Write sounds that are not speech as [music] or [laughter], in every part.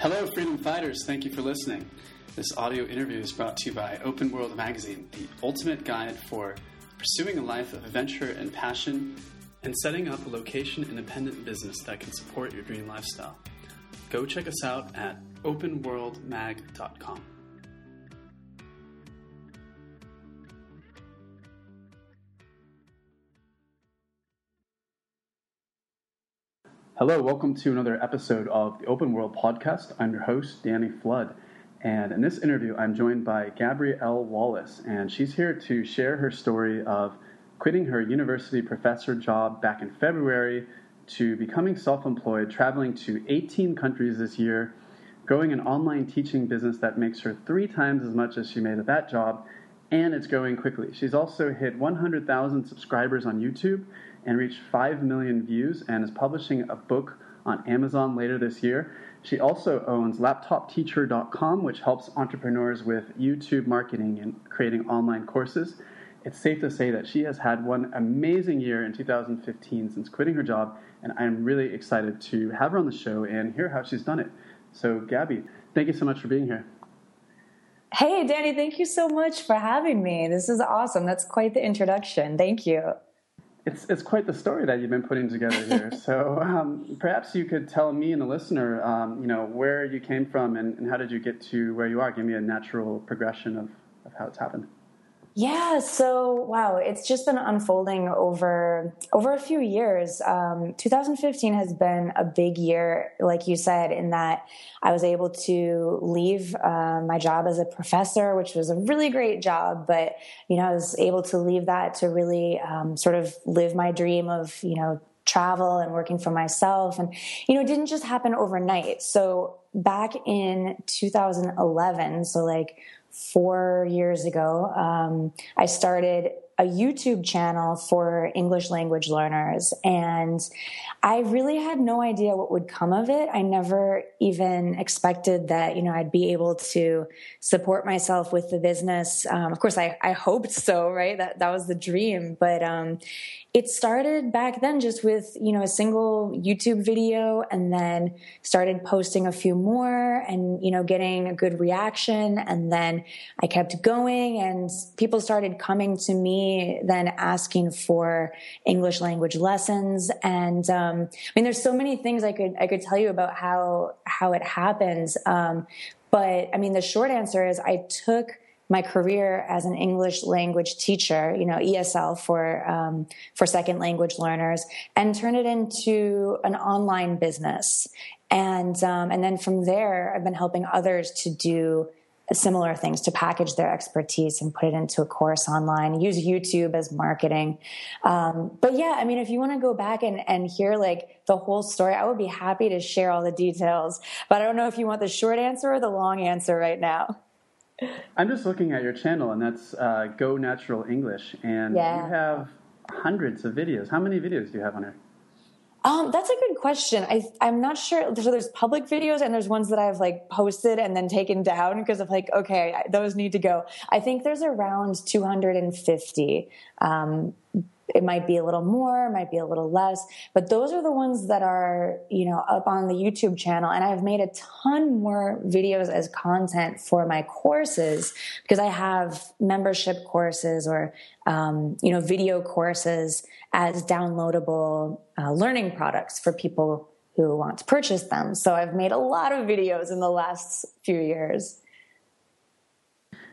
Hello, freedom fighters. Thank you for listening. This audio interview is brought to you by Open World Magazine, the ultimate guide for pursuing a life of adventure and passion and setting up a location independent business that can support your dream lifestyle. Go check us out at openworldmag.com. Hello, welcome to another episode of the Open World Podcast. I'm your host, Danny Flood. And in this interview, I'm joined by Gabrielle Wallace, and she's here to share her story of quitting her university professor job back in February to becoming self employed, traveling to 18 countries this year, growing an online teaching business that makes her three times as much as she made at that job, and it's growing quickly. She's also hit 100,000 subscribers on YouTube and reached 5 million views and is publishing a book on Amazon later this year. She also owns laptopteacher.com, which helps entrepreneurs with YouTube marketing and creating online courses. It's safe to say that she has had one amazing year in 2015 since quitting her job, and I'm really excited to have her on the show and hear how she's done it. So, Gabby, thank you so much for being here. Hey, Danny, thank you so much for having me. This is awesome. That's quite the introduction. Thank you. It's, it's quite the story that you've been putting together here. [laughs] so um, perhaps you could tell me and the listener, um, you know, where you came from and, and, how did you get to where you are? Give me a natural progression of, of how it's happened. Yeah, so wow, it's just been unfolding over over a few years. Um, 2015 has been a big year, like you said, in that I was able to leave uh, my job as a professor, which was a really great job. But you know, I was able to leave that to really um, sort of live my dream of you know travel and working for myself, and you know, it didn't just happen overnight. So back in 2011, so like four years ago, um, I started a YouTube channel for English language learners. And I really had no idea what would come of it. I never even expected that, you know, I'd be able to support myself with the business. Um, of course, I, I hoped so, right? That, that was the dream. But, um, it started back then just with, you know, a single YouTube video and then started posting a few more and, you know, getting a good reaction. And then I kept going and people started coming to me then asking for English language lessons. And, um, I mean, there's so many things I could, I could tell you about how, how it happens. Um, but I mean, the short answer is I took my career as an English language teacher, you know, ESL for um, for second language learners, and turn it into an online business. And um, and then from there, I've been helping others to do similar things to package their expertise and put it into a course online use youtube as marketing um, but yeah i mean if you want to go back and, and hear like the whole story i would be happy to share all the details but i don't know if you want the short answer or the long answer right now I'm just looking at your channel, and that's uh, Go Natural English, and yeah. you have hundreds of videos. How many videos do you have on there? Um, that's a good question. I, I'm not sure. So there's public videos and there's ones that I've like posted and then taken down because of like, okay, those need to go. I think there's around 250. Um, it might be a little more, might be a little less, but those are the ones that are, you know, up on the YouTube channel. And I've made a ton more videos as content for my courses because I have membership courses or, um, you know, video courses as downloadable uh, learning products for people who want to purchase them. So I've made a lot of videos in the last few years.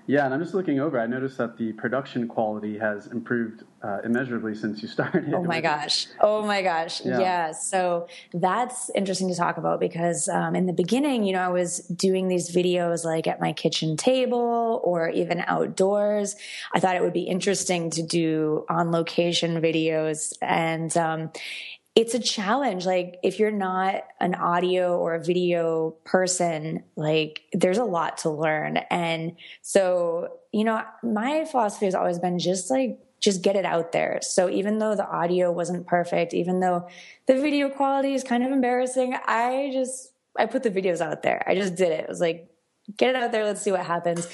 Yeah, and I'm just looking over. I noticed that the production quality has improved uh, immeasurably since you [laughs] started. Oh my gosh! Oh my gosh! Yeah. yeah. So that's interesting to talk about because um, in the beginning, you know, I was doing these videos like at my kitchen table or even outdoors. I thought it would be interesting to do on location videos, and um, it's a challenge. Like if you're not an audio or a video person, like there's a lot to learn. And so, you know, my philosophy has always been just like, just get it out there. So even though the audio wasn't perfect, even though the video quality is kind of embarrassing, I just, I put the videos out there. I just did it. It was like, get it out there. Let's see what happens.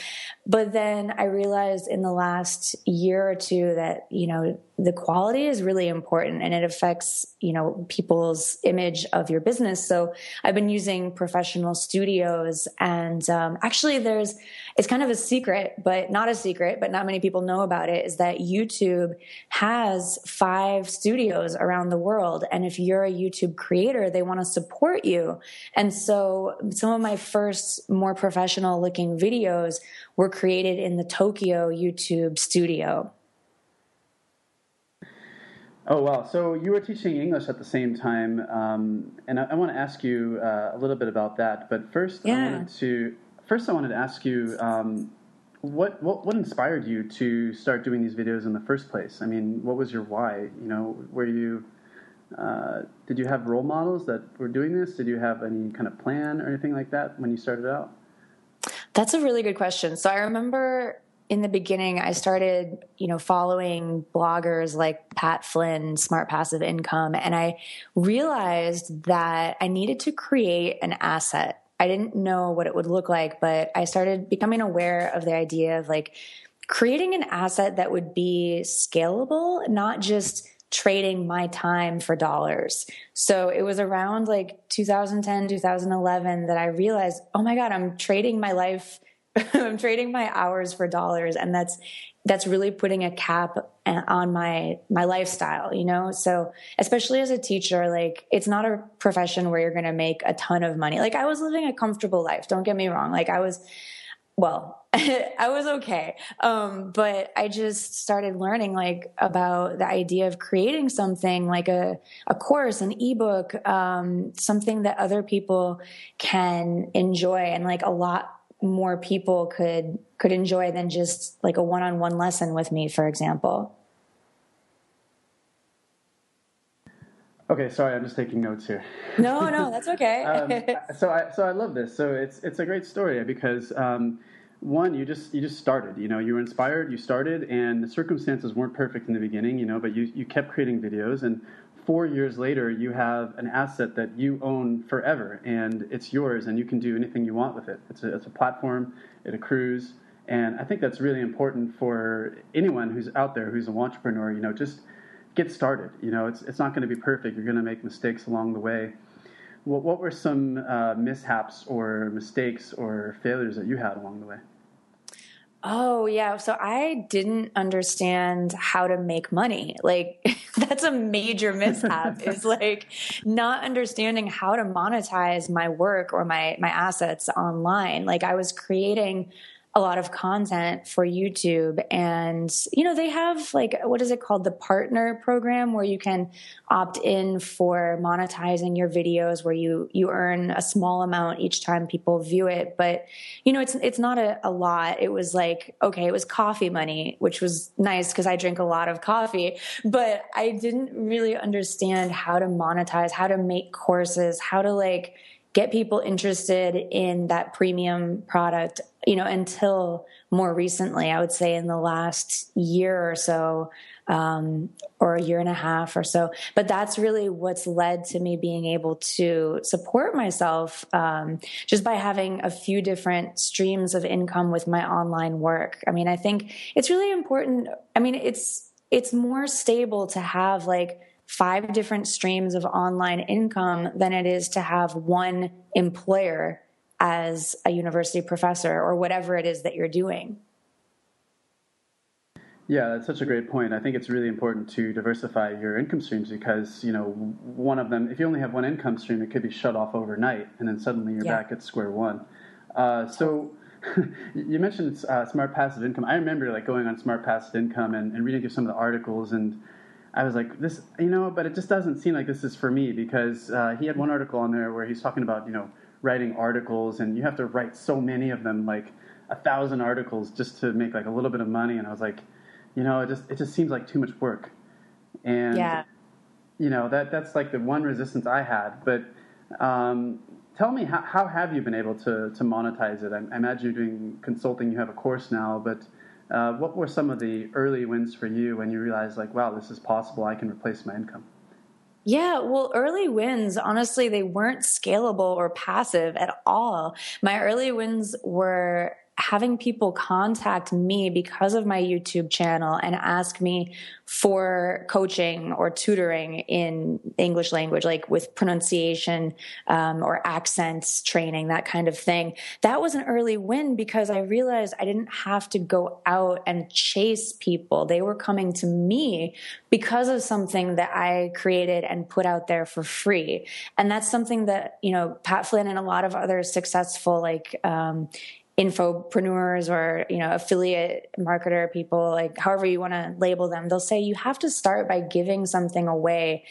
But then I realized in the last year or two that, you know, the quality is really important and it affects you know people's image of your business. So i've been using professional studios and um, actually there's it's kind of a secret but not a secret but not many people know about it is that youtube has five studios around the world. And if you're a youtube creator they want to support you. And so some of my first more professional looking videos were created in the tokyo youtube studio Oh wow! So you were teaching English at the same time, um, and I, I, want to ask you uh, a little bit about that. But first, yeah. I wanted to first I wanted to ask you um, what, what what inspired you to start doing these videos in the first place. I mean, what was your why? You know, were you uh, did you have role models that were doing this? Did you have any kind of plan or anything like that when you started out? That's a really good question. So I remember in the beginning, I started, you know, following bloggers like Pat Flynn, Smart Passive Income, and I realized that I needed to create an asset. I didn't know what it would look like, but I started becoming aware of the idea of like creating an asset that would be scalable, not just trading my time for dollars. So it was around like 2010, 2011 that I realized, oh my God, I'm trading my life [laughs] I'm trading my hours for dollars and that's that's really putting a cap on my my lifestyle, you know? So, especially as a teacher, like it's not a profession where you're going to make a ton of money. Like I was living a comfortable life, don't get me wrong. Like I was well, [laughs] I was okay. Um, but I just started learning like about the idea of creating something like a, a course, an ebook, um, something that other people can enjoy and like a lot more people could could enjoy than just like a one-on-one lesson with me for example. Okay sorry i'm just taking notes here. No no that's okay. [laughs] Um, so i so i love this. So it's it's a great story because um, one you just you just started you know you were inspired you started and the circumstances weren't perfect in the beginning you know but you you kept creating videos. And four years later, you have an asset that you own forever and it's yours and you can do anything you want with it. It's a, it's a platform, it accrues. And I think that's really important for anyone who's out there who's an entrepreneur. You know, just get started. You know, it's, it's not going to be perfect. You're going to make mistakes along the way. What, what were some uh, mishaps or mistakes or failures that you had along the way? Oh, yeah. So I didn't understand how to make money. Like, [laughs] [laughs] that's a major mishap is [laughs] like not understanding how to monetize my work or my, my assets online. Like, I was creating a lot of content for YouTube. And, you know, they have like, what is it called? The partner program where you can opt in for monetizing your videos where you, you earn a small amount each time people view it. But, you know, it's, it's not a, a lot. It was like, okay, it was coffee money, which was nice because I drink a lot of coffee, but I didn't really understand how to monetize, how to make courses, how to like, get people interested in that premium product, you know, until more recently, I would say in the last year or so, um, or a year and a half or so. But that's really what's led to me being able to support myself um, just by having a few different streams of income with my online work. I mean, I think it's really important. I mean, it's it's more stable to have like five different streams of online income than it is to have one employer as a university professor or whatever it is that you're doing. Yeah, that's such a great point. I think it's really important to diversify your income streams because, you know, one of them, if you only have one income stream, it could be shut off overnight and then suddenly you're yeah. back at square one. Uh, so [laughs] you mentioned uh, smart passive income. I remember like going on smart passive income and, and reading through some of the articles and I was like, this, you know, but it just doesn't seem like this is for me because uh, he had one article on there where he's talking about, you know, writing articles and you have to write so many of them, like a thousand articles just to make like a little bit of money. And I was like, you know, it just, it just seems like too much work. And, yeah. you know, that, that's like the one resistance I had. But um, tell me, how, how have you been able to, to monetize it? I, I imagine you're doing consulting, you have a course now, but uh, what were some of the early wins for you when you realized, like, wow, this is possible? I can replace my income? Yeah, well, early wins, honestly, they weren't scalable or passive at all. My early wins were having people contact me because of my YouTube channel and ask me for coaching or tutoring in English language, like with pronunciation um, or accents training, that kind of thing. That was an early win because I realized I didn't have to go out and chase people. They were coming to me because of something that I created and put out there for free. And that's something that, you know, Pat Flynn and a lot of other successful, like, um, infopreneurs or you know affiliate marketer people like however you want to label them they'll say you have to start by giving something away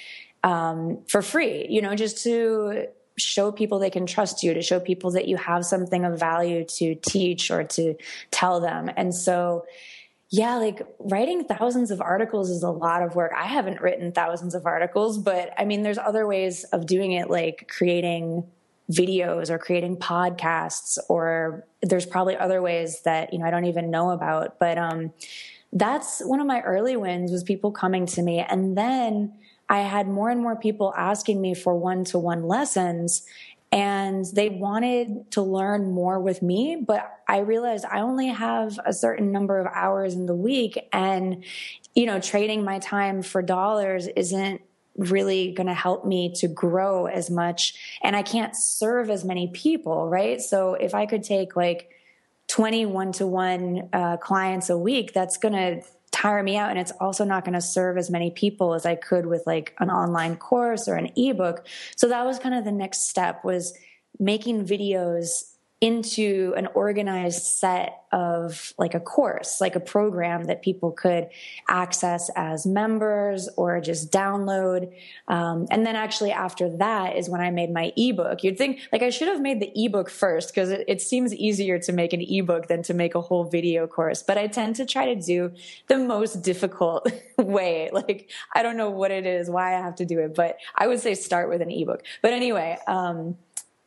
um, for free you know just to show people they can trust you to show people that you have something of value to teach or to tell them. And so yeah like writing thousands of articles is a lot of work. I haven't written thousands of articles but i mean there's other ways of doing it like creating videos or creating podcasts or there's probably other ways that you know I don't even know about. But um that's one of my early wins was people coming to me. And then I had more and more people asking me for one-to-one lessons and they wanted to learn more with me. But I realized I only have a certain number of hours in the week and you know trading my time for dollars isn't really going to help me to grow as much and I can't serve as many people, right? So if I could take like 20 one to one clients a week, that's going to tire me out and it's also not going to serve as many people as I could with like an online course or an ebook. So that was kind of the next step was making videos into an organized set of like a course, like a program that people could access as members or just download. Um, and then actually after that is when I made my ebook. You'd think like I should have made the ebook first because it, it seems easier to make an ebook than to make a whole video course. But I tend to try to do the most difficult [laughs] way. Like I don't know what it is, why I have to do it, but I would say start with an ebook. But anyway, um,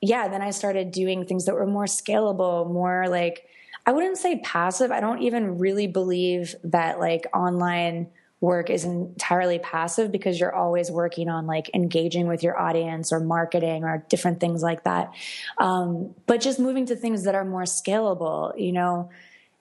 yeah, then I started doing things that were more scalable, more like, I wouldn't say passive. I don't even really believe that like online work is entirely passive because you're always working on like engaging with your audience or marketing or different things like that. Um, but just moving to things that are more scalable, you know,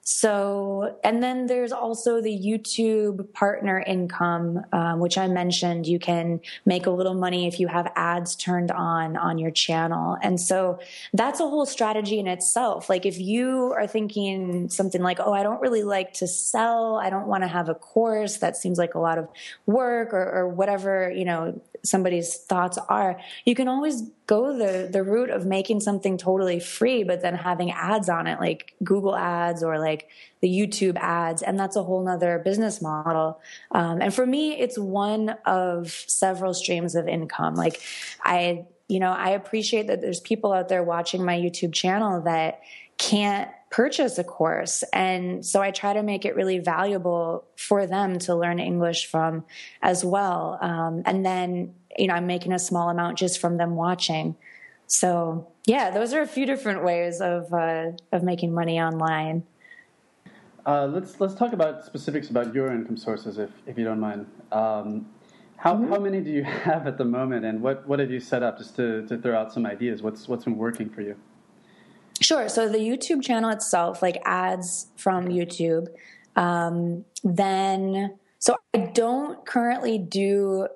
so, and then there's also the YouTube partner income, um, which I mentioned. You can make a little money if you have ads turned on on your channel. And so that's a whole strategy in itself. Like if you are thinking something like, oh, I don't really like to sell, I don't want to have a course, that seems like a lot of work or, or whatever, you know, somebody's thoughts are, you can always go the the route of making something totally free, but then having ads on it, like Google ads or like the YouTube ads, and that's a whole nother business model. Um, and for me, it's one of several streams of income. Like I, you know, I appreciate that there's people out there watching my YouTube channel that can't purchase a course. And so I try to make it really valuable for them to learn English from as well. Um, and then, you know, I'm making a small amount just from them watching. So yeah, those are a few different ways of, uh, of making money online. Uh, let's let's talk about specifics about your income sources, if if you don't mind. Um, how mm-hmm. how many do you [laughs] have at the moment, and what what have you set up just to to throw out some ideas? What's what's been working for you? Sure. So the YouTube channel itself, like ads from YouTube, um, then so I don't currently do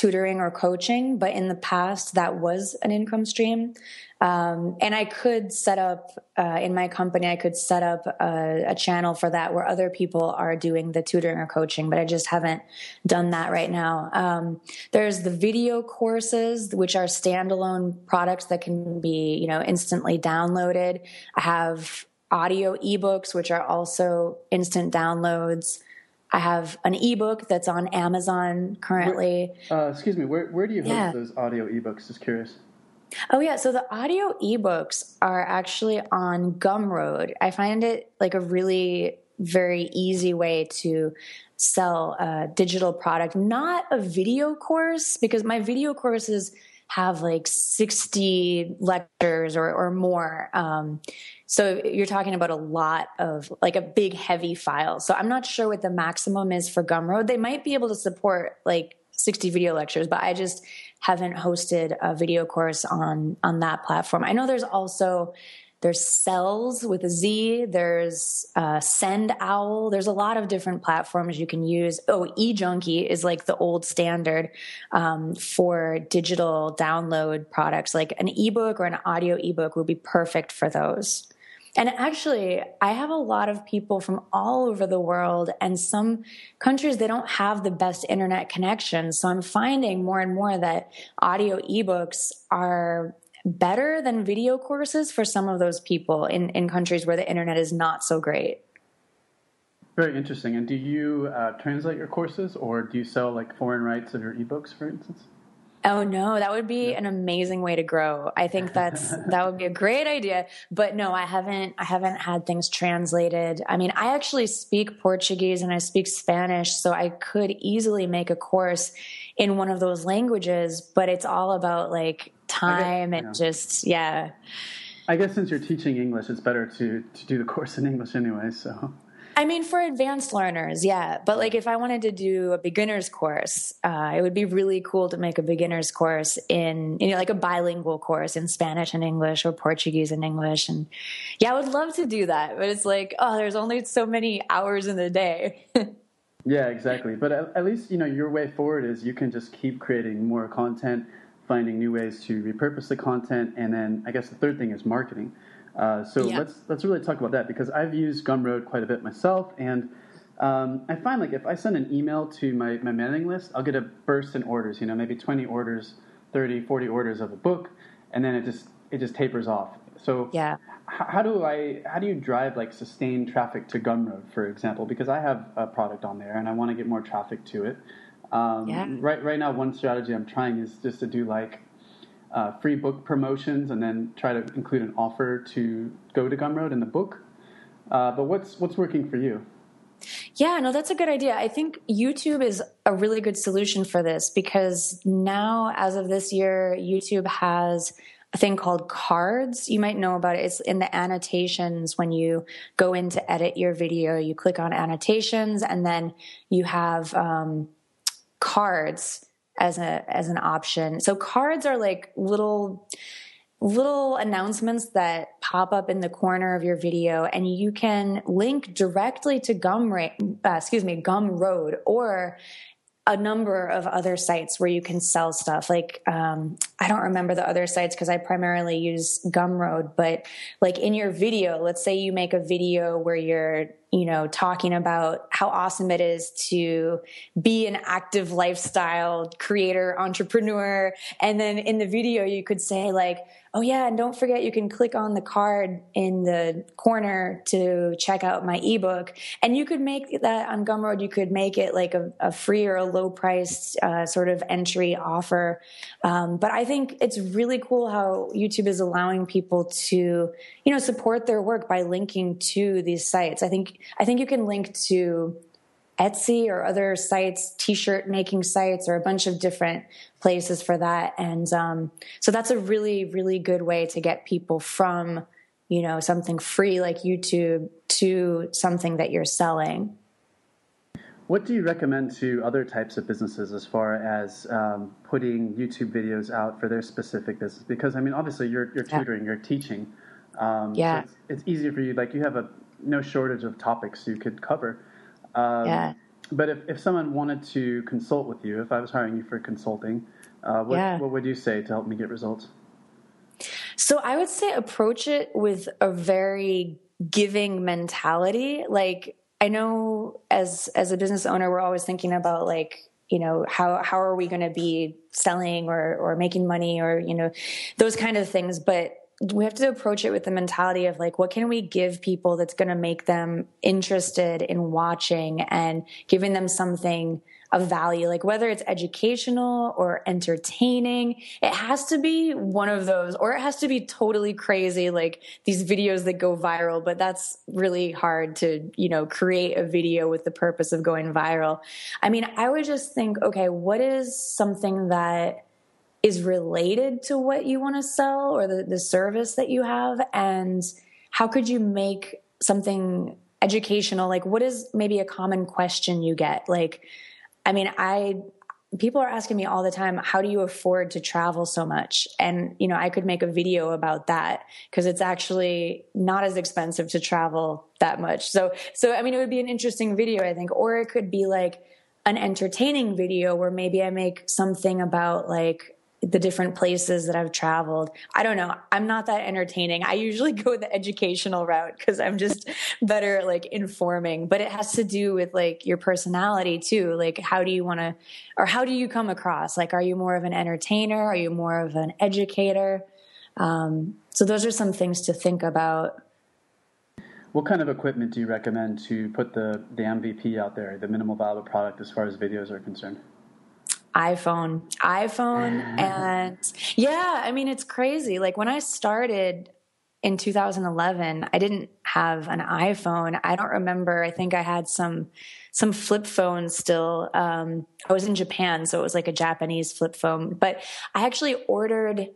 tutoring or coaching, but in the past that was an income stream. Um, and I could set up uh, in my company, I could set up a, a, channel for that where other people are doing the tutoring or coaching, but I just haven't done that right now. Um, there's the video courses, which are standalone products that can be, you know, instantly downloaded. I have audio ebooks, which are also instant downloads. I have an ebook that's on Amazon currently. Where, uh, excuse me, where, where do you host yeah. those audio ebooks? Just curious. Oh yeah, so the audio ebooks are actually on Gumroad. I find it like a really very easy way to sell a digital product, not a video course, because my video courses have like 60 lectures or, or more. Um, so you're talking about a lot of like a big heavy file. So I'm not sure what the maximum is for Gumroad. They might be able to support like 60 video lectures, but I just haven't hosted a video course on on that platform. I know there's also there's Selz with a Z, there's uh, SendOwl. There's a lot of different platforms you can use. Oh, eJunkie is like the old standard um, for digital download products. Like an ebook or an audio ebook would be perfect for those. And actually, I have a lot of people from all over the world, and some countries they don't have the best internet connection. So I'm finding more and more that audio ebooks are better than video courses for some of those people in, in countries where the internet is not so great. Very interesting. And do you uh, translate your courses or do you sell like foreign rights of your ebooks, for instance? Oh no, that would be an amazing way to grow. I think that's [laughs] that would be a great idea. But no, I haven't I haven't had things translated. I mean, I actually speak Portuguese and I speak Spanish, so I could easily make a course in one of those languages, but it's all about like time guess, and yeah. just yeah. I guess since you're teaching English, it's better to to do the course in English anyway, so I mean, for advanced learners, yeah. But like, if I wanted to do a beginner's course, uh, it would be really cool to make a beginner's course in, you know, like a bilingual course in Spanish and English or Portuguese and English. And yeah, I would love to do that. But it's like, oh, there's only so many hours in the day. [laughs] yeah, exactly. But at, at least, you know, your way forward is you can just keep creating more content, finding new ways to repurpose the content. And then I guess the third thing is marketing. Uh, so yeah. let's let's really talk about that because I've used Gumroad quite a bit myself, and um, I find like if I send an email to my, my mailing list, I'll get a burst in orders. You know, maybe 20 orders, 30, 40 orders of a book, and then it just it just tapers off. So yeah, h- how do I how do you drive like sustained traffic to Gumroad, for example? Because I have a product on there and I want to get more traffic to it. Um, yeah. Right right now, one strategy I'm trying is just to do like uh, free book promotions and then try to include an offer to go to Gumroad in the book. Uh, but what's what's working for you? Yeah, no, that's a good idea. I think YouTube is a really good solution for this because now, as of this year, YouTube has a thing called cards. You might know about it. It's in the annotations when you go in to edit your video. You click on annotations, and then you have um, cards as a as an option. So cards are like little little announcements that pop up in the corner of your video and you can link directly to gum uh, excuse me gumroad or a number of other sites where you can sell stuff. Like, um, I don't remember the other sites because I primarily use Gumroad, but like in your video, let's say you make a video where you're, you know, talking about how awesome it is to be an active lifestyle creator, entrepreneur. And then in the video, you could say like, oh yeah, and don't forget you can click on the card in the corner to check out my ebook. And you could make that on Gumroad. You could make it like a, a free or a low priced uh, sort of entry offer. Um, but I think it's really cool how YouTube is allowing people to, you know, support their work by linking to these sites. I think I think you can link to Etsy or other sites, t-shirt making sites, or a bunch of different places for that. And um, so that's a really, really good way to get people from, you know, something free like YouTube to something that you're selling. What do you recommend to other types of businesses as far as um, putting YouTube videos out for their specific business? Because I mean, obviously, you're you're tutoring, yeah. you're teaching. Um, yeah, so it's, it's easier for you. Like you have a no shortage of topics you could cover. Um, yeah. But if, if someone wanted to consult with you, if I was hiring you for consulting, uh, what, yeah. what would you say to help me get results? So I would say approach it with a very giving mentality. Like I know as as a business owner, we're always thinking about like you know how how are we going to be selling or or making money or you know those kind of things. But we have to approach it with the mentality of like what can we give people that's going to make them interested in watching and giving them something of value? Like whether it's educational or entertaining it has to be one of those or it has to be totally crazy like these videos that go viral but that's really hard to you know create a video with the purpose of going viral. I mean i would just think okay what is something that is related to what you want to sell or the, the service that you have and how could you make something educational like what is maybe a common question you get like i mean i people are asking me all the time, how do you afford to travel so much? And, you know, I could make a video about that because it's actually not as expensive to travel that much. So, so, I mean, it would be an interesting video, I think, or it could be like an entertaining video where maybe I make something about like, the different places that I've traveled. I don't know. I'm not that entertaining. I usually [laughs] go the educational route because I'm just [laughs] better at like informing, but it has to do with like your personality too. Like, how do you want to, or how do you come across? Like, are you more of an entertainer? Are you more of an educator? Um, so, those are some things to think about. What kind of equipment do you recommend to put the, the MVP out there, the minimal viable product, as far as videos are concerned? iPhone, iPhone, and yeah, I mean, it's crazy. Like when I started in 2011, I didn't have an iPhone. I don't remember. I think I had some some flip phones still. Um, I was in Japan, so it was like a Japanese flip phone. But I actually ordered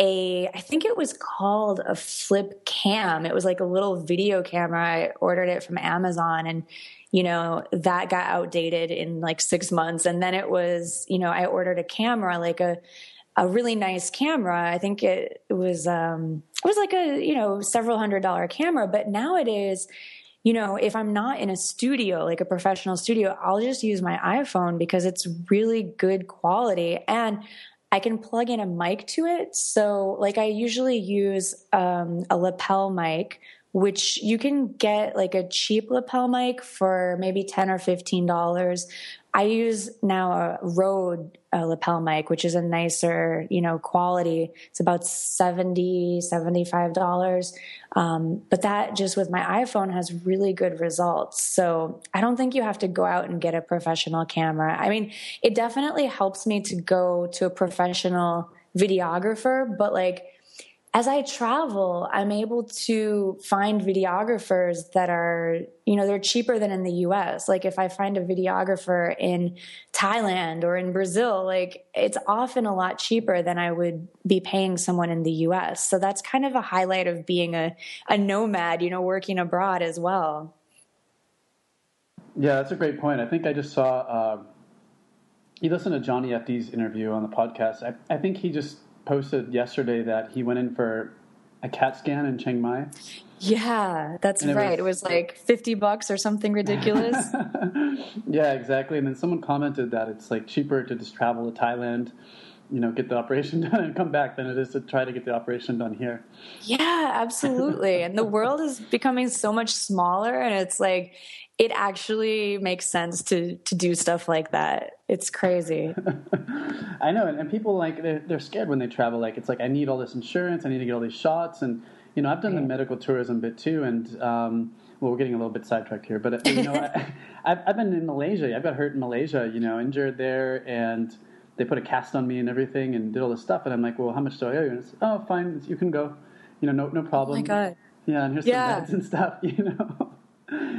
a, I think it was called a flip cam. It was like a little video camera. I ordered it from Amazon, and you know, that got outdated in like six months. And then it was, you know, I ordered a camera, like a, a really nice camera. I think it, it was, um, it was like a, you know, several hundred dollar camera. But nowadays, you know, if I'm not in a studio, like a professional studio, I'll just use my iPhone because it's really good quality and I can plug in a mic to it. So, like, I usually use um, a lapel mic which you can get like a cheap lapel mic for maybe 10 or 15 dollars i use now a Rode uh, lapel mic which is a nicer you know quality. It's about 70 75 dollars. Um, but that just with my iphone has really good results. So i don't think you have to go out and get a professional camera. I mean it definitely helps me to go to a professional videographer but like as I travel, I'm able to find videographers that are, you know, they're cheaper than in the US. Like if I find a videographer in Thailand or in Brazil, like it's often a lot cheaper than I would be paying someone in the US. So that's kind of a highlight of being a, a nomad, you know, working abroad as well. Yeah, that's a great point. I think I just saw, uh, you listened to Johnny FD's interview on the podcast. I, I think he just posted yesterday that he went in for a CAT scan in Chiang Mai. Yeah, that's it right. Was, it was like 50 bucks or something ridiculous. [laughs] yeah, exactly. And then someone commented that it's like cheaper to just travel to Thailand, you know, get the operation [laughs] done and come back than it is to try to get the operation done here. Yeah, absolutely. and the world is becoming so much smaller and it's like it actually makes sense to to do stuff like that. It's crazy. [laughs] I know, and, and people like they're, they're scared when they travel. Like it's like I need all this insurance, I need to get all these shots, and you know I've done the medical tourism bit too, and um, well we're getting a little bit sidetracked here, but you know [laughs] I, I've I've been in Malaysia. I've got hurt in Malaysia, you know, injured there, and they put a cast on me and everything, and did all this stuff, and I'm like, well, how much do I owe you? And it's, oh, fine, you can go, you know, no no problem. Oh my god. Yeah, and here's yeah. some beds and stuff, [laughs] you know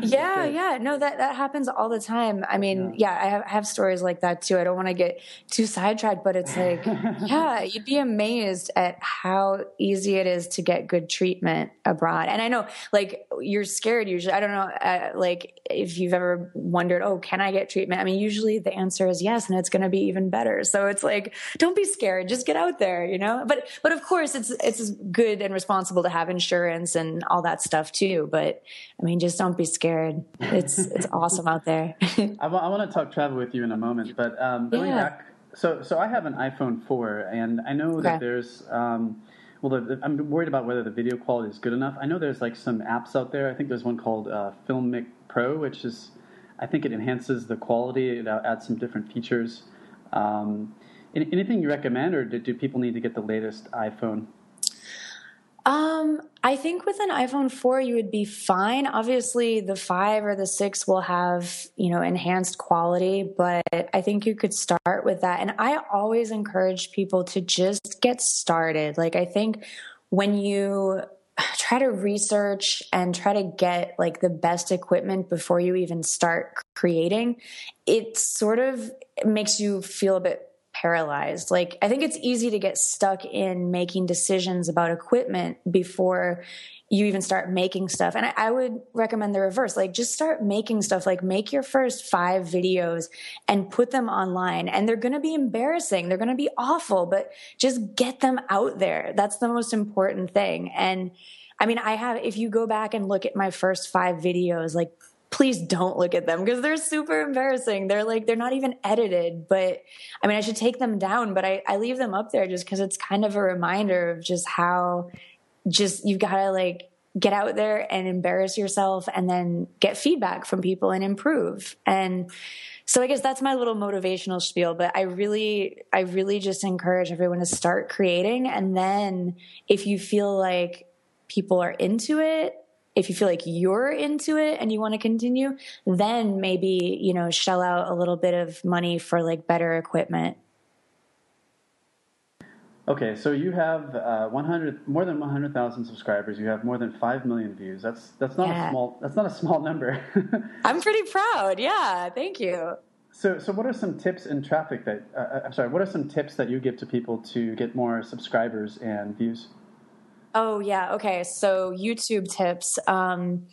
yeah yeah. No that that happens all the time. I mean yeah, yeah I, have, I, have, stories like that too. I don't want to get too sidetracked but it's like yeah [laughs] you'd be amazed at how easy it is to get good treatment abroad. And i know like you're scared usually. I don't know uh, like if you've ever wondered oh can i get treatment? I mean usually the answer is yes and it's going to be even better. So it's like don't be scared. Just get out there you know? But but of course it's it's good and responsible to have insurance and all that stuff too. But i mean just don't be scared. It's it's [laughs] awesome out there. [laughs] I, want to talk travel with you in a moment, but um, going yeah. back, so so I have an iPhone four, and I know okay. that there's. Um, well, the, the, I'm worried about whether the video quality is good enough. I know there's like some apps out there. I think there's one called uh, Filmic Pro, which is, I think it enhances the quality. It adds some different features. Um, anything you recommend, or do, do people need to get the latest iPhone? Um, I think with an iPhone 4 you would be fine. Obviously, the 5 or the 6 will have, you know, enhanced quality, but I think you could start with that. And I always encourage people to just get started. Like I think when you try to research and try to get like the best equipment before you even start creating, it sort of makes you feel a bit paralyzed. Like, I think it's easy to get stuck in making decisions about equipment before you even start making stuff. And I, I, would recommend the reverse. Like, just start making stuff. Like, make your first five videos and put them online. And they're going to be embarrassing. They're going to be awful, but just get them out there. That's the most important thing. And I mean, I have, if you go back and look at my first five videos, like, please don't look at them because they're super embarrassing. They're like, they're not even edited, but I mean, I should take them down, but I, I leave them up there just because it's kind of a reminder of just how just you've got to like get out there and embarrass yourself and then get feedback from people and improve. And so I guess that's my little motivational spiel, but I really, I really just encourage everyone to start creating. And then if you feel like people are into it, if you feel like you're into it and you want to continue, then maybe, you know, shell out a little bit of money for like better equipment. Okay, so you have uh, 100 more than 100,000 subscribers. You have more than 5 million views. That's that's not yeah. a small that's not a small number. [laughs] I'm pretty proud. Yeah, thank you. So so what are some tips in traffic that uh, uh, I'm sorry, what are some tips that you give to people to get more subscribers and views? Oh yeah. Okay. So YouTube tips. Um,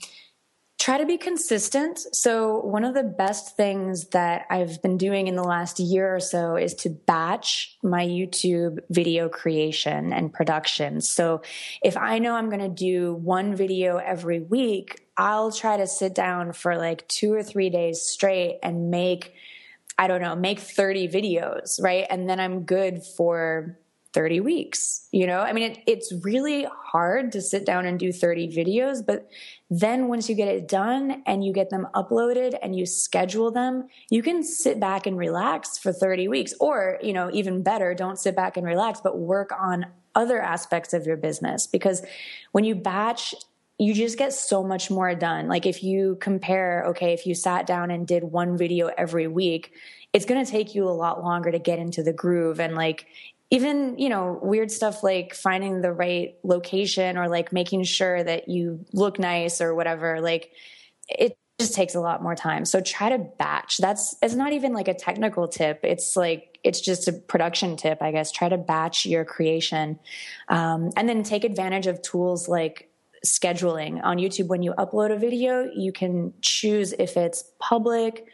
try to be consistent. So one of the best things that I've been doing in the last year or so is to batch my YouTube video creation and production. So if I know I'm going to do one video every week, I'll try to sit down for like two or three days straight and make, I don't know, make 30 videos, right? And then I'm good for 30 weeks you know? I mean it, it's really hard to sit down and do 30 videos but then once you get it done and you get them uploaded and you schedule them you can sit back and relax for 30 weeks. Or you know even better don't sit back and relax but work on other aspects of your business. Because when you batch you just get so much more done. Like if you compare okay if you sat down and did one video every week it's going to take you a lot longer to get into the groove and like even you know weird stuff like finding the right location or like making sure that you look nice or whatever like it just takes a lot more time. So try to batch. That's it's not even like a technical tip. It's like it's just a production tip i guess. Try to batch your creation. Um, and then take advantage of tools like scheduling. On youtube when you upload a video you can choose if it's public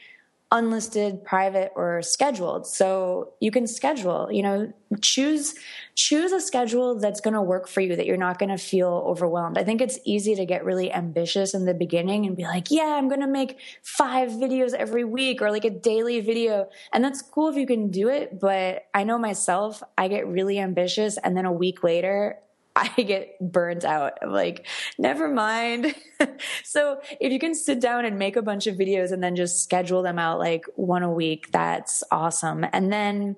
unlisted, private, or scheduled. So you can schedule, you know, choose choose a schedule that's going to work for you that you're not going to feel overwhelmed. I think it's easy to get really ambitious in the beginning and be like, yeah, I'm going to make 5 videos every week or like a daily video. And that's cool if you can do it, but I know myself, I get really ambitious and then a week later I get burnt out. I'm like, never mind. [laughs] so if you can sit down and make a bunch of videos and then just schedule them out like one a week, that's awesome. And then,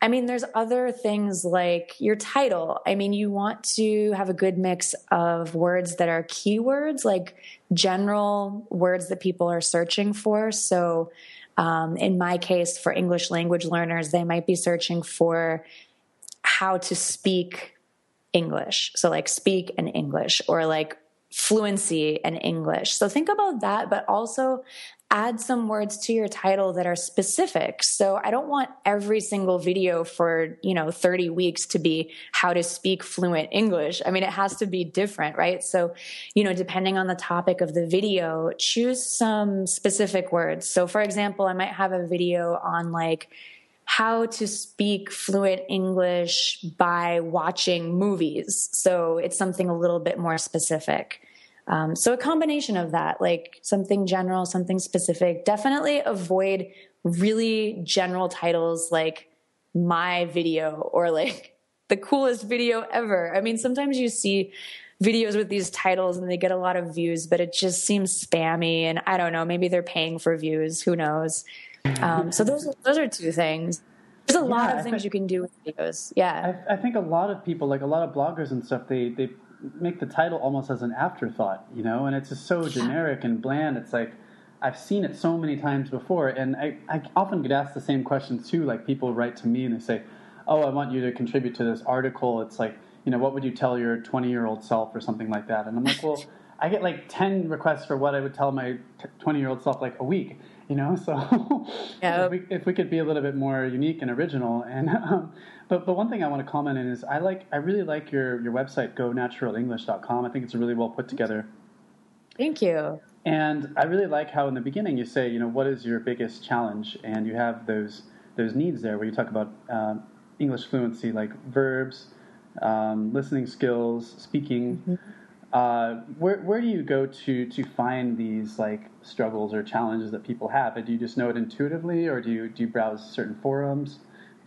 I mean, there's other things like your title. I mean, you want to have a good mix of words that are keywords, like general words that people are searching for. So, um, in my case, for English language learners, they might be searching for how to speak English. So like speak in English or like fluency in English. So think about that, but also add some words to your title that are specific. So I don't want every single video for, you know, 30 weeks to be how to speak fluent English. I mean, it has to be different, right? So, you know, depending on the topic of the video, choose some specific words. So for example, I might have a video on like, how to speak fluent English by watching movies. So it's something a little bit more specific. Um, so a combination of that, like something general, something specific. Definitely avoid really general titles like my video or like [laughs] the coolest video ever. I mean, sometimes you see videos with these titles and they get a lot of views, but it just seems spammy. And I don't know, maybe they're paying for views. Who knows? Um, so those those are two things. There's a yeah, lot of things you can do with videos. Yeah, I, I, think a lot of people, like a lot of bloggers and stuff, they they make the title almost as an afterthought, you know, and it's just so generic and bland. It's like I've seen it so many times before, and I, I often get asked the same questions too. Like people write to me and they say, "Oh, I want you to contribute to this article." It's like, you know, what would you tell your 20 year old self or something like that? And I'm like, well. I get like 10 requests for what I would tell my 20 year old self like a week you know. So [laughs] if, we, if, we, could be a little bit more unique and original, and [laughs] um, but but one thing I want to comment on is I like I really like your your website gonaturalenglish.com. I think it's really well put together. Thank you. And I really like how in the beginning you say, you know, what is your biggest challenge, and you have those those needs there where you talk about uh, English fluency, like verbs, um, listening skills, speaking. Mm-hmm. Uh, where where do you go to to find these like struggles or challenges that people have? Do you just know it intuitively, or do you do you browse certain forums?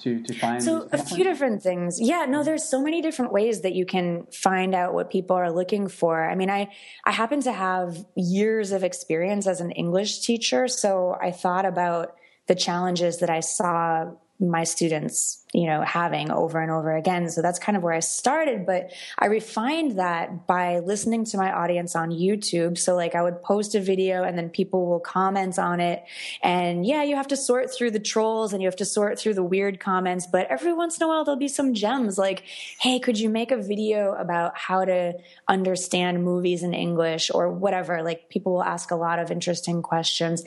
To, to find so a few different things yeah no there's so many different ways that you can find out what people are looking for i mean i i happen to have years of experience as an english teacher so i thought about the challenges that i saw my students, you know, having over and over again. So that's kind of where I started, but I refined that by listening to my audience on YouTube. So like I would post a video and then people will comment on it. And yeah, you have to sort through the trolls and you have to sort through the weird comments, but every once in a while there'll be some gems like, Hey, could you make a video about how to understand movies in English or whatever? Like people will ask a lot of interesting questions.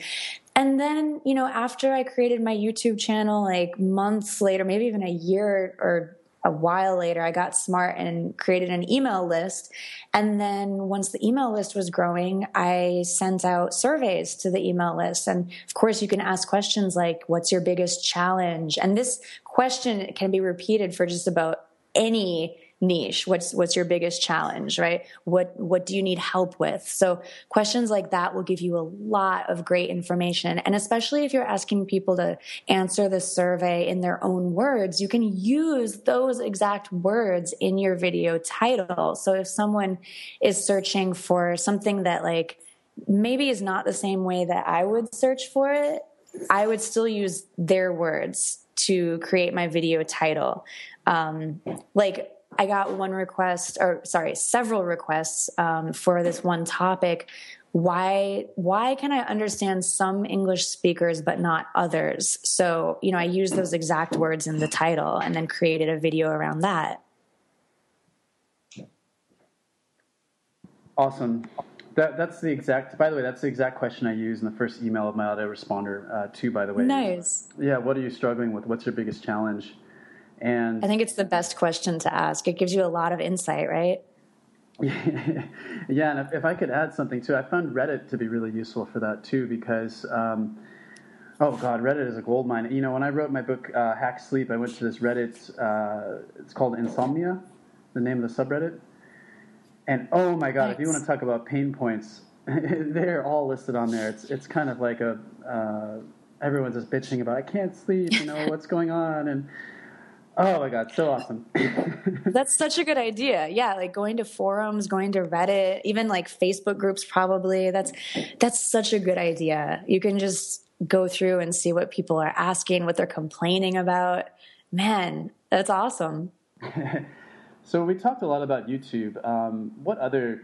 And then, you know, after I created my YouTube channel, like months later, maybe even a year or a while later, I got smart and created an email list. And then once the email list was growing, I sent out surveys to the email list. And of course, you can ask questions like, what's your biggest challenge? And this question can be repeated for just about any niche? What's what's your biggest challenge right? What what do you need help with? So questions like that will give you a lot of great information. And especially if you're asking people to answer the survey in their own words you can use those exact words in your video title. So if someone is searching for something that like maybe is not the same way that I would search for it I would still use their words to create my video title. Um, like I got one request, or sorry, several requests um, for this one topic. Why why can I understand some English speakers but not others? So you know, I used those exact words in the title and then created a video around that. Awesome. That, that's the exact. By the way, that's the exact question I used in the first email of my autoresponder uh, too. By the way, nice. Yeah. What are you struggling with? What's your biggest challenge? And I think it's the best question to ask. It gives you a lot of insight, right? [laughs] yeah, and if, if, I could add something too, I found Reddit to be really useful for that too because, um, oh God, Reddit is a gold mine. You know, when I wrote my book uh, Hack Sleep, I went to this Reddit. Uh, it's called Insomnia, the name of the subreddit. And oh my God, if you want to talk about pain points, [laughs] they're all listed on there. It's it's kind of like a uh, everyone's just bitching about I can't sleep. You know [laughs] what's going on and Oh my god, so awesome. [laughs] That's such a good idea. Yeah, like going to forums, going to Reddit, even like Facebook groups probably. That's that's such a good idea. You can just go through and see what people are asking, what they're complaining about. Man, that's awesome. [laughs] so we talked a lot about YouTube. Um, what other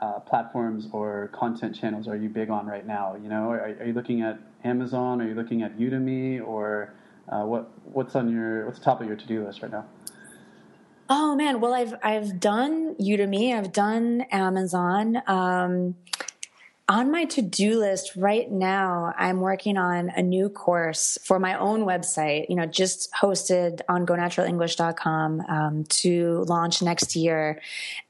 uh, platforms or content channels are you big on right now? You know, are, are you looking at Amazon? Are you looking at Udemy or uh, what what's on your what's top of your to do list right now? Oh man, well I've I've done Udemy, I've done Amazon. Um, on my to do list right now, I'm working on a new course for my own website, you know, just hosted on gonaturalenglish.com um, to launch next year.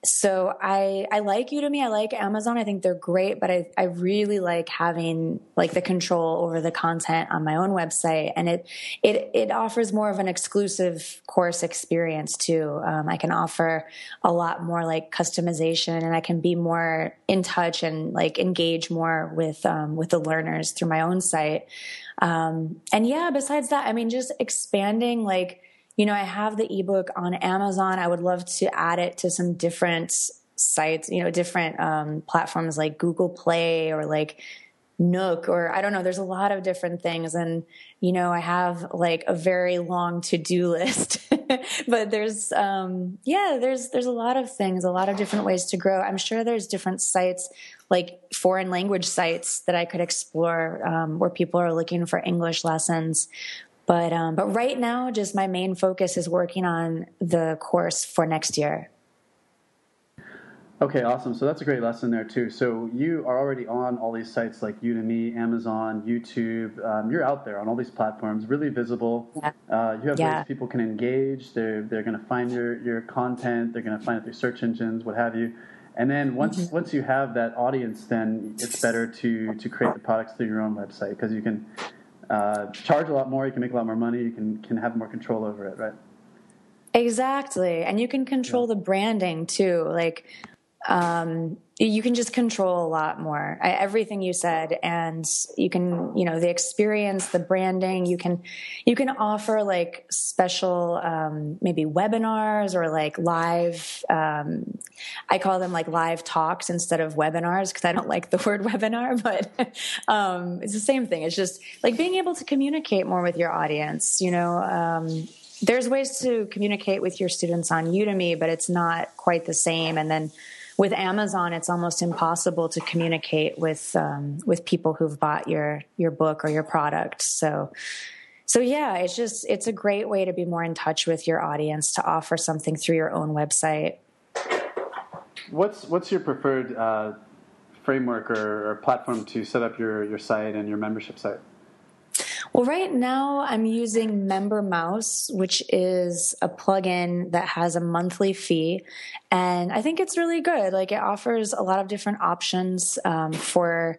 So I, I like Udemy. I like Amazon. I think they're great, but I, I really like having like the control over the content on my own website. And it, it, it offers more of an exclusive course experience too. Um, I can offer a lot more like customization and I can be more in touch and like engage engage more with um, with the learners through my own site. Um, and yeah, besides that, I mean, just expanding like you know, I have the ebook on Amazon. I would love to add it to some different sites, you know, different um, platforms like Google Play or like Nook or I don't know. There's a lot of different things, and you know, I have like a very long to do [laughs] list. but there's, um, yeah, there's there's a lot of things, a lot of different ways to grow. I'm sure there's different sites like foreign language sites that I could explore um, where people are looking for English lessons. But um, but right now, just my main focus is working on the course for next year. Okay, awesome. So that's a great lesson there too. So you are already on all these sites like Udemy, Amazon, YouTube. Um, you're out there on all these platforms, really visible. Yeah. Uh, you have yeah. ways people can engage. They're they're going to find your your content. They're going to find it through search engines, what have you. And then once mm-hmm. once you have that audience, then it's better to to create the products through your own website because you can uh, charge a lot more. You can make a lot more money. You can can have more control over it, right? Exactly. And you can control yeah. the branding too. Like um, you can just control a lot more. I, everything you said and you can you know the experience the branding you can you can offer like special um, maybe webinars or like live um, i call them like live talks instead of webinars because i don't like the [laughs] word webinar but um, it's the same thing. It's just like being able to communicate more with your audience you know um, there's ways to communicate with your students on udemy but it's not quite the same. And then with Amazon, it's almost impossible to communicate with um, with people who've bought your your book or your product. So, so yeah, it's just it's a great way to be more in touch with your audience to offer something through your own website. What's what's your preferred uh, framework or, or platform to set up your your site and your membership site? Well, right now I'm using MemberMouse, which is a plugin that has a monthly fee. And I think it's really good. Like it offers a lot of different options um, for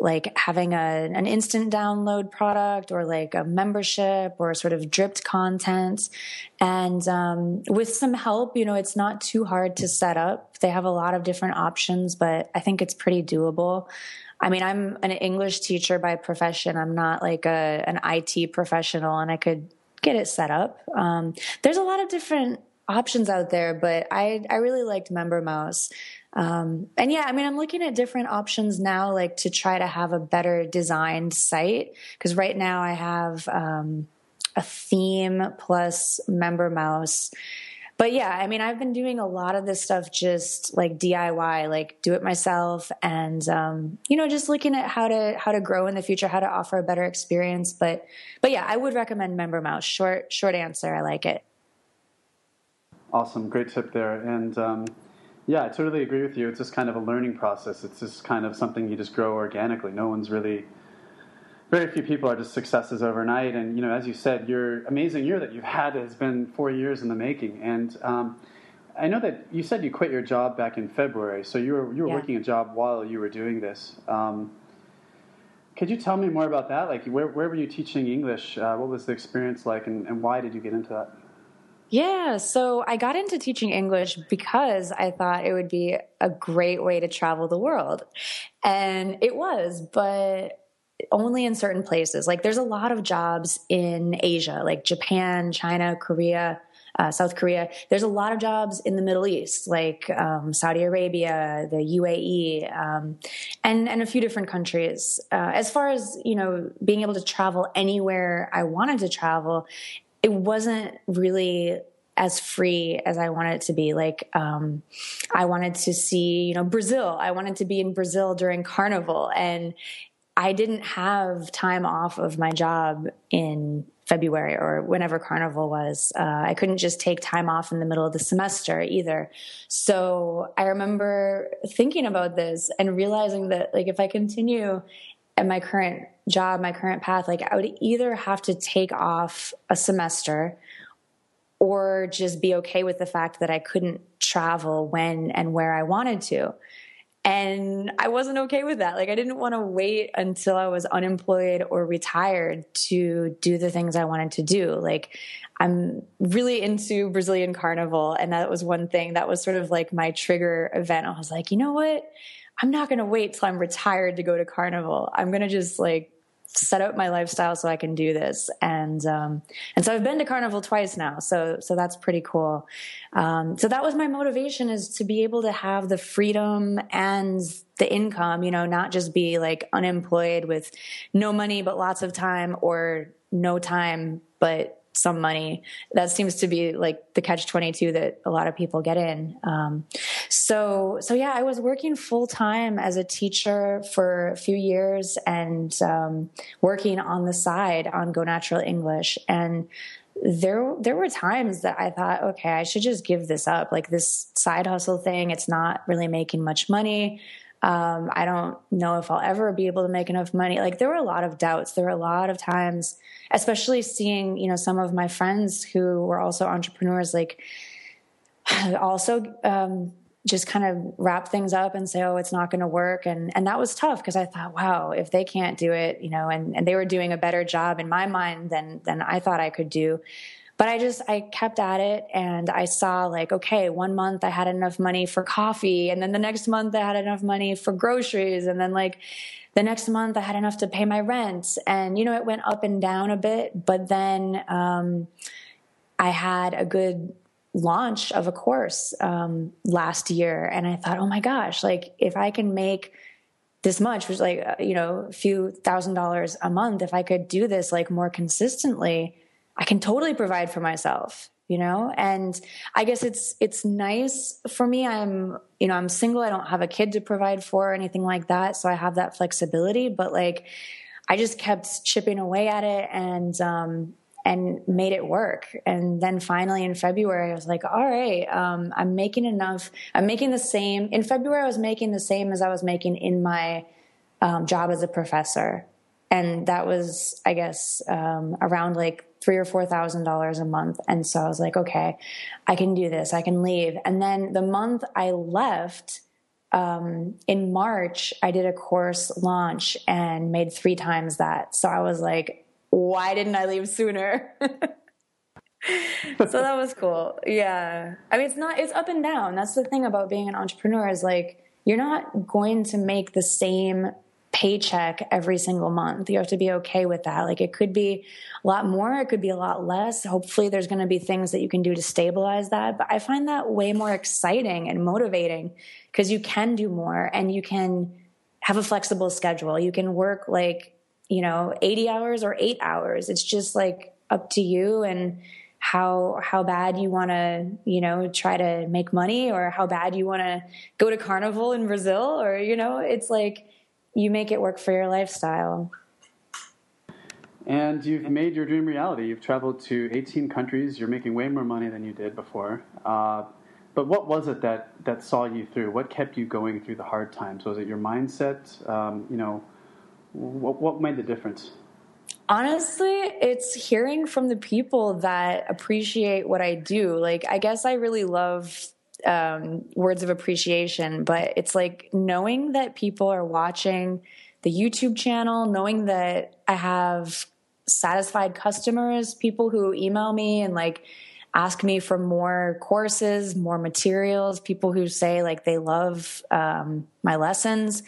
like having a, an instant download product or like a membership or sort of dripped content. And um, with some help, you know, it's not too hard to set up. They have a lot of different options, but I think it's pretty doable. I mean, I'm an English teacher by profession. I'm not like a an IT professional, and I could get it set up. Um, there's a lot of different options out there, but I I really liked MemberMouse. Um, and yeah, I mean, I'm looking at different options now, like to try to have a better designed site. Because right now I have um, a theme plus MemberMouse but yeah, I mean, I've been doing a lot of this stuff just like DIY, like do it myself, and um, you know, just looking at how to how to grow in the future, how to offer a better experience. But but yeah, I would recommend MemberMouse. Short short answer, I like it. Awesome, great tip there, and um, yeah, I totally agree with you. It's just kind of a learning process. It's just kind of something you just grow organically. No one's really very few people are just successes overnight. And you know, as you said, your amazing year that you've had has been four years in the making. And um, I know that you said you quit your job back in February, so you were you were yeah. working a job while you were doing this. Um, could you tell me more about that? Like, where where were you teaching English? Uh, what was the experience like, and, and why did you get into that? Yeah, so I got into teaching English because I thought it would be a great way to travel the world. And it was, but only in certain places. Like there's a lot of jobs in Asia, like Japan, China, Korea, uh, South Korea. There's a lot of jobs in the Middle East, like um, Saudi Arabia, the UAE, um, and and a few different countries. Uh, as far as you know, being able to travel anywhere I wanted to travel, it wasn't really as free as I wanted it to be. Like, um, I wanted to see, you know, Brazil. I wanted to be in Brazil during Carnival, and I didn't have time off of my job in February or whenever Carnival was. Uh, I couldn't just take time off in the middle of the semester either. So I remember thinking about this and realizing that, like, if I continue at my current job, my current path, like, I would either have to take off a semester or just be okay with the fact that I couldn't travel when and where I wanted to. And I wasn't okay with that. Like, I didn't want to wait until I was unemployed or retired to do the things I wanted to do. Like, I'm really into Brazilian carnival. And that was one thing that was sort of like my trigger event. I was like, you know what? I'm not going to wait till I'm retired to go to carnival. I'm going to just like set up my lifestyle so I can do this. And um, and so I've been to Carnival twice now, so so that's pretty cool. Um, so that was my motivation is to be able to have the freedom and the income, you know, not just be like unemployed with no money but lots of time, or no time but some money. That seems to be like the catch 22 that a lot of people get in. Um, so, so yeah, I was working full time as a teacher for a few years and um, working on the side on Go Natural English. And there there were times that I thought, okay, I should just give this up. Like this side hustle thing, it's not really making much money. Um, I don't know if I'll ever be able to make enough money. Like there were a lot of doubts. There were a lot of times, especially seeing, you know, some of my friends who were also entrepreneurs, like [sighs] also um, just kind of wrap things up and say, oh, it's not going to work. And, and that was tough because I thought, wow, if they can't do it, you know, and, and they were doing a better job in my mind than, than I thought I could do. But I just, I kept at it and I saw like, okay, one month I had enough money for coffee. And then the next month I had enough money for groceries. And then like the next month I had enough to pay my rent. And, you know, it went up and down a bit. But then, um, I had a good launch of a course um, last year, and I thought, oh my gosh, like if I can make this much, which like uh, you know, a few thousand dollars a month, if I could do this like more consistently, I can totally provide for myself you know and i guess it's it's nice for me i'm you know i'm single i don't have a kid to provide for or anything like that so i have that flexibility but like i just kept chipping away at it and um and made it work. And then finally in February, I was like, all right, um, I'm making enough. I'm making the same. In February, I was making the same as I was making in my um, job as a professor. And that was, I guess, um, around like three or four thousand dollars a month. And so I was like, okay, I can do this. I can leave. And then the month I left, um, in March, I did a course launch and made three times that. So I was like, why didn't I leave sooner? [laughs] so that was cool. Yeah. I mean, it's not, it's up and down. That's the thing about being an entrepreneur is like, you're not going to make the same paycheck every single month. You have to be okay with that. Like it could be a lot more, it could be a lot less. Hopefully there's going to be things that you can do to stabilize that, but I find that way more exciting and motivating because you can do more and you can have a flexible schedule. You can work like you know 80 hours or 8 hours it's just like up to you and how how bad you want to you know try to make money or how bad you want to go to carnival in Brazil or you know it's like you make it work for your lifestyle. And you've made your dream reality. You've traveled to 18 countries. You're making way more money than you did before. Uh, but what was it that that saw you through? What kept you going through the hard times? Was it your mindset? Um, you know what, what made the difference? Honestly, it's hearing from the people that appreciate what I do. Like, I guess I really love um, words of appreciation, but it's like knowing that people are watching the YouTube channel, knowing that I have satisfied customers, people who email me and like ask me for more courses, more materials, people who say like they love um, my lessons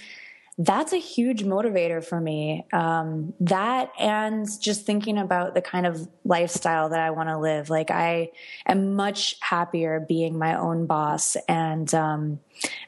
that's a huge motivator for me. Um, that and just thinking about the kind of lifestyle that I want to live. Like I am much happier being my own boss. And um,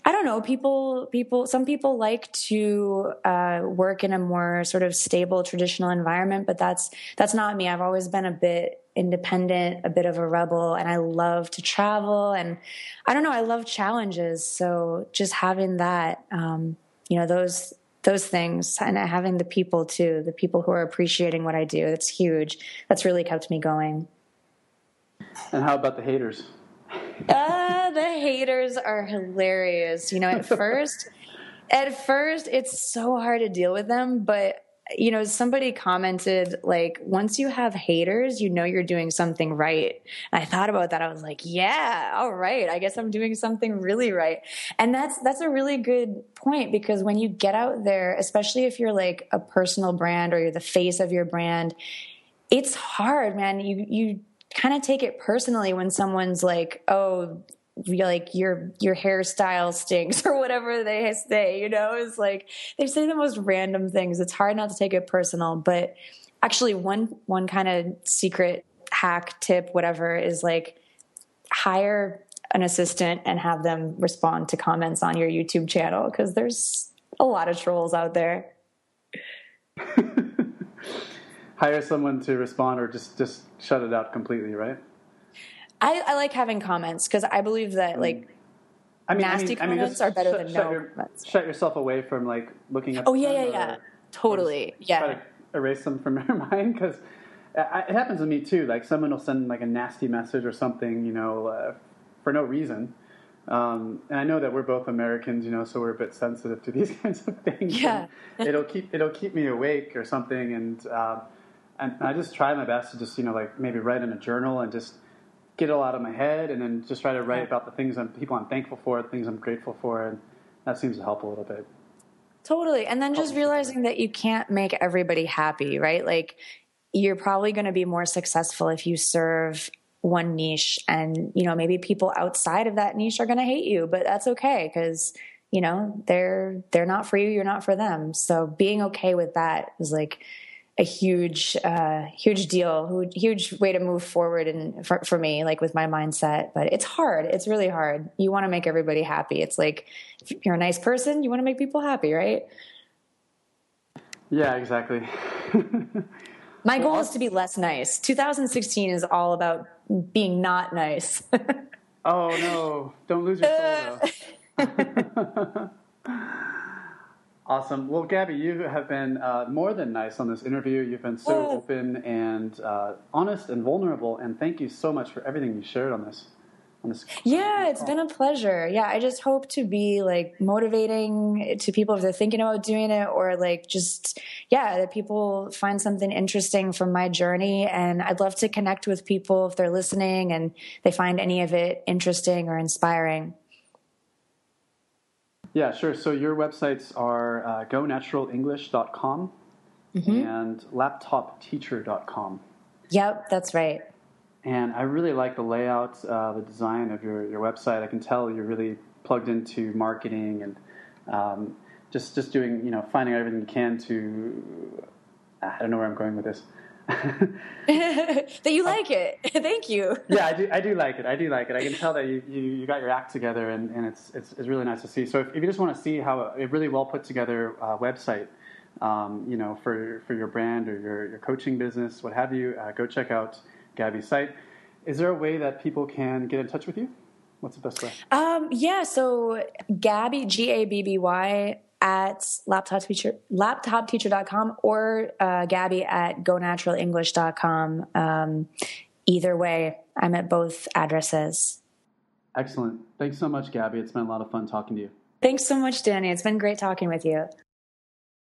I don't know, people, people, some people like to uh, work in a more sort of stable traditional environment, but that's that's not me. I've always been a bit independent, a bit of a rebel, and I love to travel. And I don't know, I love challenges. So just having that. Um, you know those those things and having the people too the people who are appreciating what i do that's huge. That's really kept me going. And how about the haters? Uh, the haters are hilarious. You know at [laughs] first at first it's so hard to deal with them but you know, somebody commented like, once you have haters, you know you're doing something right. And I thought about that. I was like, yeah, all right. I guess I'm doing something really right. And that's that's a really good point because when you get out there, especially if you're like a personal brand or you're the face of your brand, it's hard, man. You you kind of take it personally when someone's like, "Oh, like your your hairstyle stinks [laughs] or whatever they say you know? It's like they say the most random things. It's hard not to take it personal but actually one one kind of secret hack tip whatever is like hire an assistant and have them respond to comments on your youtube channel because there's a lot of trolls out there. [laughs] Hire someone to respond or just just shut it out completely right I, I like having comments because I believe that mm. like I mean, nasty I mean, comments I mean, are better than shut no your, comments. Shut yourself away from like looking at. Oh yeah, yeah, yeah. Totally. Yeah. Try to erase them from [laughs] your mind because it happens to me too. Like someone will send like a nasty message or something, you know, uh, for no reason. Um, and I know that we're both Americans, you know, so we're a bit sensitive to these [laughs] kinds of things. Yeah, it'll keep it'll keep me awake or something, and uh, and I just try my best to just you know like maybe write in a journal and just get it all out of my head, and then just try to write about the things I'm people I'm thankful for, things I'm grateful for, and that seems to help a little bit. Totally, and then just realizing that you can't make everybody happy, right? Like you're probably going to be more successful if you serve one niche and you know maybe people outside of that niche are going to hate you but that's okay because you know they're they're not for you you're not for them so being okay with that is like a huge uh huge deal huge way to move forward and for, for me like with my mindset but it's hard it's really hard you want to make everybody happy it's like if you're a nice person you want to make people happy right yeah exactly [laughs] My goal is to be less nice. 2016 is all about being not nice. oh no! Don't lose your soul. [laughs] [laughs] awesome. Well, Gabby, you have been uh, more than nice on this interview. You've been so open and uh, honest and vulnerable, and thank you so much for everything you shared on this yeah it's been a pleasure. Yeah i just hope to be like motivating to people if they're thinking about doing it or like just yeah that people find something interesting from my journey. And i'd love to connect with people if they're listening and they find any of it interesting or inspiring yeah sure so your websites are uh, gonaturalenglish.com mm-hmm. and laptopteacher.com yep that's right and I really like the layout, uh, the design of your, your website. I can tell you're really plugged into marketing and um, just just doing you know finding everything you can to. I don't know where I'm going with this. [laughs] that you like it. [laughs] Thank you. yeah, I do. I do like it. I do like it. I can tell that you, you, you got your act together, and, and it's, it's, it's really nice to see. So if, if you just want to see how a really well put together uh, website, um, you know, for for your brand or your, your coaching business, what have you, uh, go check out Gabby's site. Is there a way that people can get in touch with you? What's the best way? Um, yeah, so Gabby, G A B B Y, at laptopteacher, laptopteacher.com or uh, Gabby at gonaturalenglish.com. Um, either way, I'm at both addresses. Excellent. Thanks so much, Gabby. It's been a lot of fun talking to you. Thanks so much, Danny. It's been great talking with you.